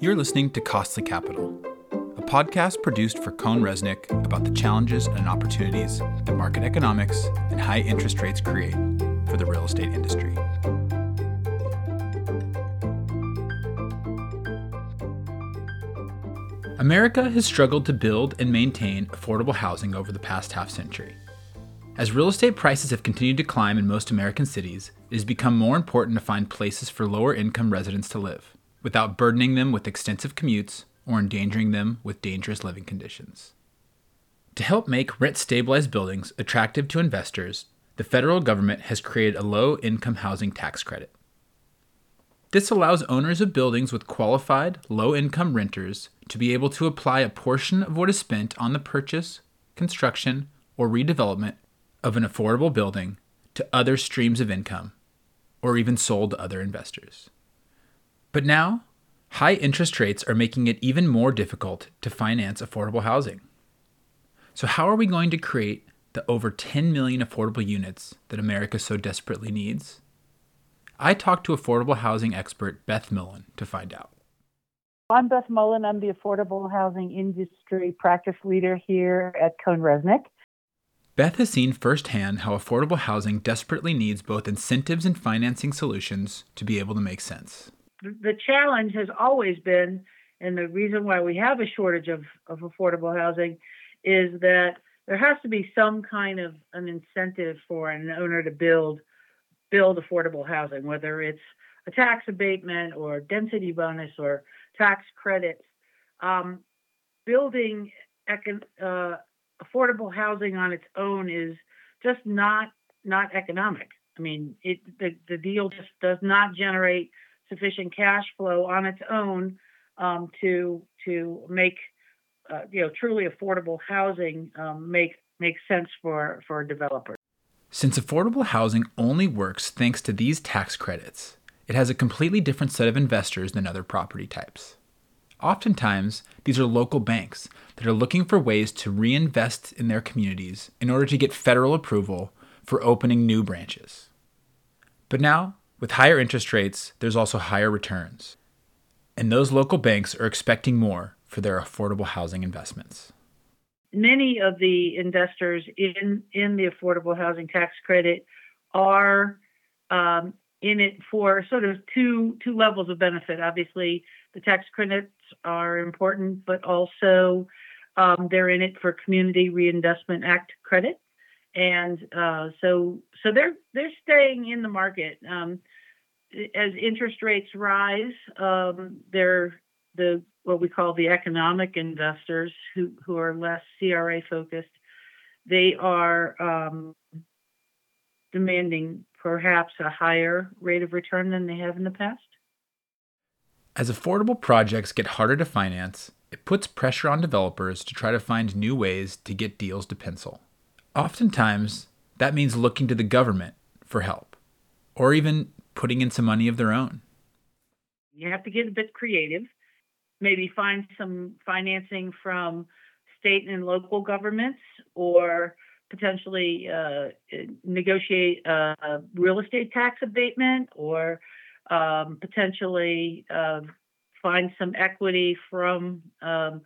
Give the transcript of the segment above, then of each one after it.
You're listening to Costly Capital, a podcast produced for CohnReznick about the challenges and opportunities that market economics and high interest rates create for the real estate industry. America has struggled to build and maintain affordable housing over the past half century. As real estate prices have continued to climb in most American cities, it has become more important to find places for lower income residents to live, without burdening them with extensive commutes or endangering them with dangerous living conditions. To help make rent stabilized buildings attractive to investors, the federal government has created a low income housing tax credit. This allows owners of buildings with qualified, low income renters to be able to apply a portion of what is spent on the purchase, construction, or redevelopment of an affordable building to other streams of income, or even sold to other investors. But now, high interest rates are making it even more difficult to finance affordable housing. So, how are we going to create the over 10 million affordable units that America so desperately needs? I talked to affordable housing expert Beth Mullen to find out. I'm Beth Mullen. I'm the affordable housing industry practice leader here at CohnReznick. Beth has seen firsthand how affordable housing desperately needs both incentives and financing solutions to be able to make sense. The challenge has always been, and the reason why we have a shortage of, of affordable housing is that there has to be some kind of an incentive for an owner to build build affordable housing, whether it's a tax abatement or density bonus or tax credits. Um, building econ- uh, affordable housing on its own is just not not economic. I mean, it the, the deal just does not generate sufficient cash flow on its own um, to to make uh, you know truly affordable housing um, make make sense for for developers. Since affordable housing only works thanks to these tax credits, it has a completely different set of investors than other property types. Oftentimes, these are local banks that are looking for ways to reinvest in their communities in order to get federal approval for opening new branches. But now, with higher interest rates, there's also higher returns. And those local banks are expecting more for their affordable housing investments. Many of the investors in, in the affordable housing tax credit are um, in it for sort of two two levels of benefit. Obviously, the tax credits are important, but also um, they're in it for Community Reinvestment Act credit, and uh, so so they're they're staying in the market. Um, as interest rates rise, um, they're the what we call the economic investors who who are less CRA focused. They are um, demanding perhaps a higher rate of return than they have in the past. As affordable projects get harder to finance, it puts pressure on developers to try to find new ways to get deals to pencil. Oftentimes, that means looking to the government for help, or even putting in some money of their own. You have to get a bit creative, maybe find some financing from state and local governments, or potentially uh, negotiate a real estate tax abatement, or um, potentially uh, find some equity from um,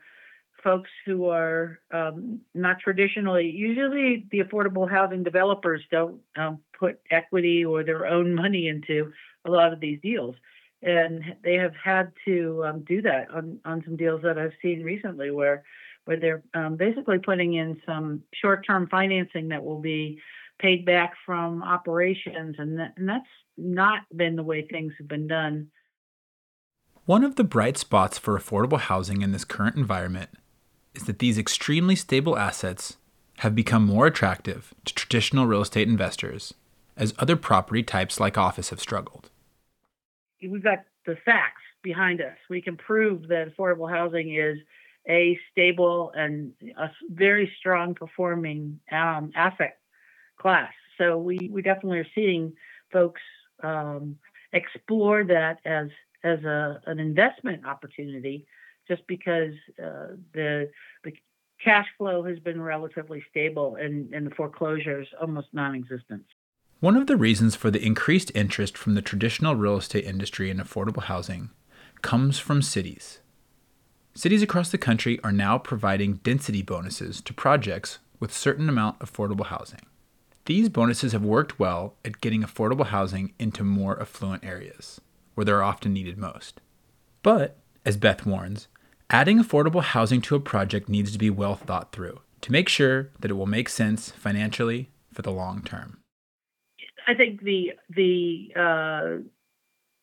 folks who are um, not traditionally. Usually, the affordable housing developers don't um, put equity or their own money into a lot of these deals, and they have had to um, do that on on some deals that I've seen recently, where where they're um, basically putting in some short-term financing that will be paid back from operations, and, that, and that's not been the way things have been done. One of the bright spots for affordable housing in this current environment is that these extremely stable assets have become more attractive to traditional real estate investors as other property types like office have struggled. We've got the facts behind us. We can prove that affordable housing is a stable and a very strong performing um, asset class. So we, we definitely are seeing folks um, explore that as as a, an investment opportunity, just because uh, the the cash flow has been relatively stable and, and the foreclosures almost non-existent. One of the reasons for the increased interest from the traditional real estate industry in affordable housing comes from cities Cities across the country are now providing density bonuses to projects with certain amount of affordable housing. These bonuses have worked well at getting affordable housing into more affluent areas, where they're often needed most. But, as Beth warns, adding affordable housing to a project needs to be well thought through to make sure that it will make sense financially for the long term. I think the the uh,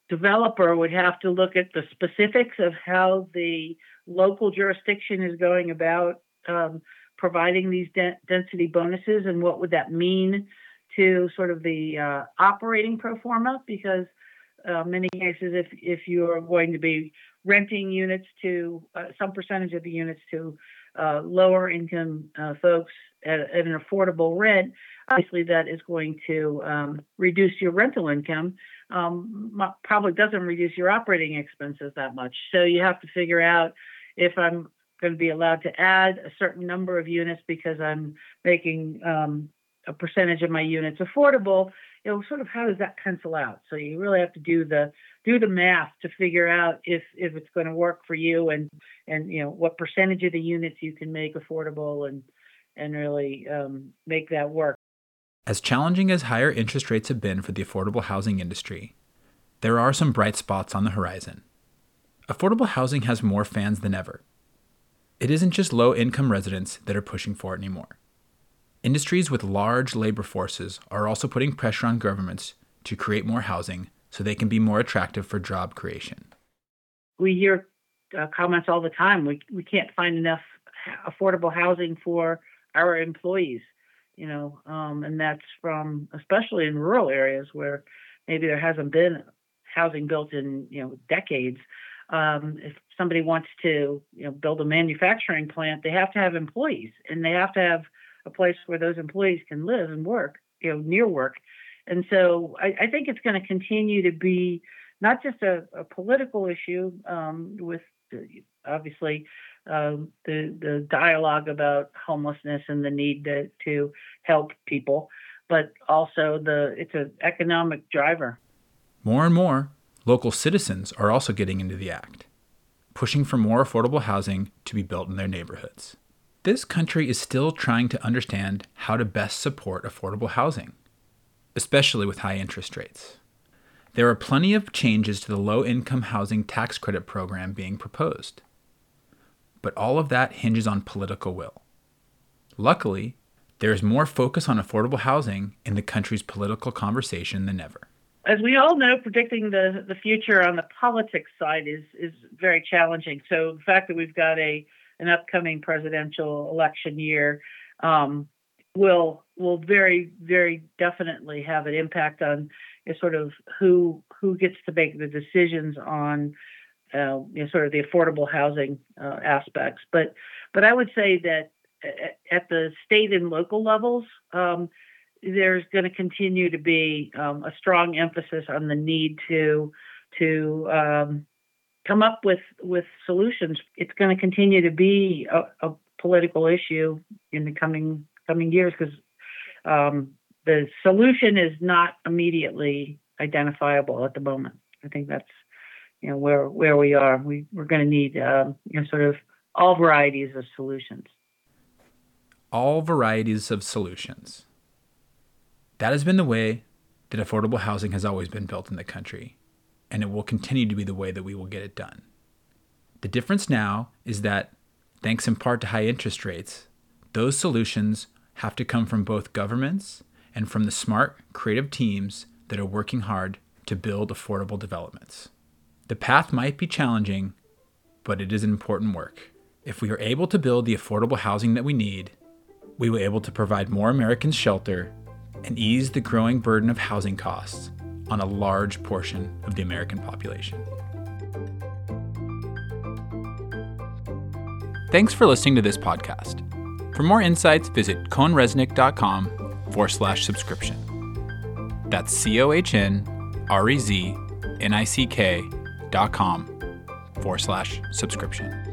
developer would have to look at the specifics of how the local jurisdiction is going about um, providing these de- density bonuses and what would that mean to sort of the uh, operating pro forma because uh, many cases if if you're going to be renting units to uh, some percentage of the units to uh, lower income uh, folks at, at, an affordable rent obviously that is going to um, reduce your rental income um, probably doesn't reduce your operating expenses that much. So you have to figure out if i'm going to be allowed to add a certain number of units because i'm making um, a percentage of my units affordable you know sort of how does that pencil out? So you really have to do the do the math to figure out if if it's going to work for you and and you know what percentage of the units you can make affordable and and really um, make that work. As challenging as higher interest rates have been for the affordable housing industry there are some bright spots on the horizon. Affordable housing has more fans than ever. It isn't just low income residents that are pushing for it anymore Industries with large labor forces are also putting pressure on governments to create more housing so they can be more attractive for job creation. We hear uh, comments all the time. We we can't find enough affordable housing for our employees, you know, um, and that's from especially in rural areas where maybe there hasn't been housing built in you know decades. Um, if somebody wants to you know build a manufacturing plant, they have to have employees and they have to have a place where those employees can live and work, you know, near work. And so I, I think it's going to continue to be not just a, a political issue um, with obviously um, the the dialogue about homelessness and the need to, to help people, but also the it's an economic driver. More and more local citizens are also getting into the act, pushing for more affordable housing to be built in their neighborhoods. This country is still trying to understand how to best support affordable housing, especially with high interest rates. There are plenty of changes to the low income housing tax credit program being proposed. But all of that hinges on political will. Luckily, there is more focus on affordable housing in the country's political conversation than ever. As we all know, predicting the, the future on the politics side is, is very challenging. So the fact that we've got a an upcoming presidential election year um, will will very very definitely have an impact on you know, sort of who who gets to make the decisions on uh, you know, sort of the affordable housing uh, aspects. But but I would say that at the state and local levels, um, there's going to continue to be um, a strong emphasis on the need to to um, come up with with solutions. It's going to continue to be a, a political issue in the coming coming years because um, the solution is not immediately identifiable at the moment. I think that's you know where where we are. We we're going to need um, you know sort of all varieties of solutions. All varieties of solutions. That has been the way that affordable housing has always been built in the country and it will continue to be the way that we will get it done. The difference now is that, thanks in part to high interest rates, those solutions have to come from both governments and from the smart, creative teams that are working hard to build affordable developments. The path might be challenging, but it is important work. If we are able to build the affordable housing that we need, we will be able to provide more Americans shelter and ease the growing burden of housing costs on a large portion of the American population. Thanks for listening to this podcast. For more insights, visit cohnreznick.com forward slash subscription. That's C O H N R E Z N I C K dot com forward slash subscription.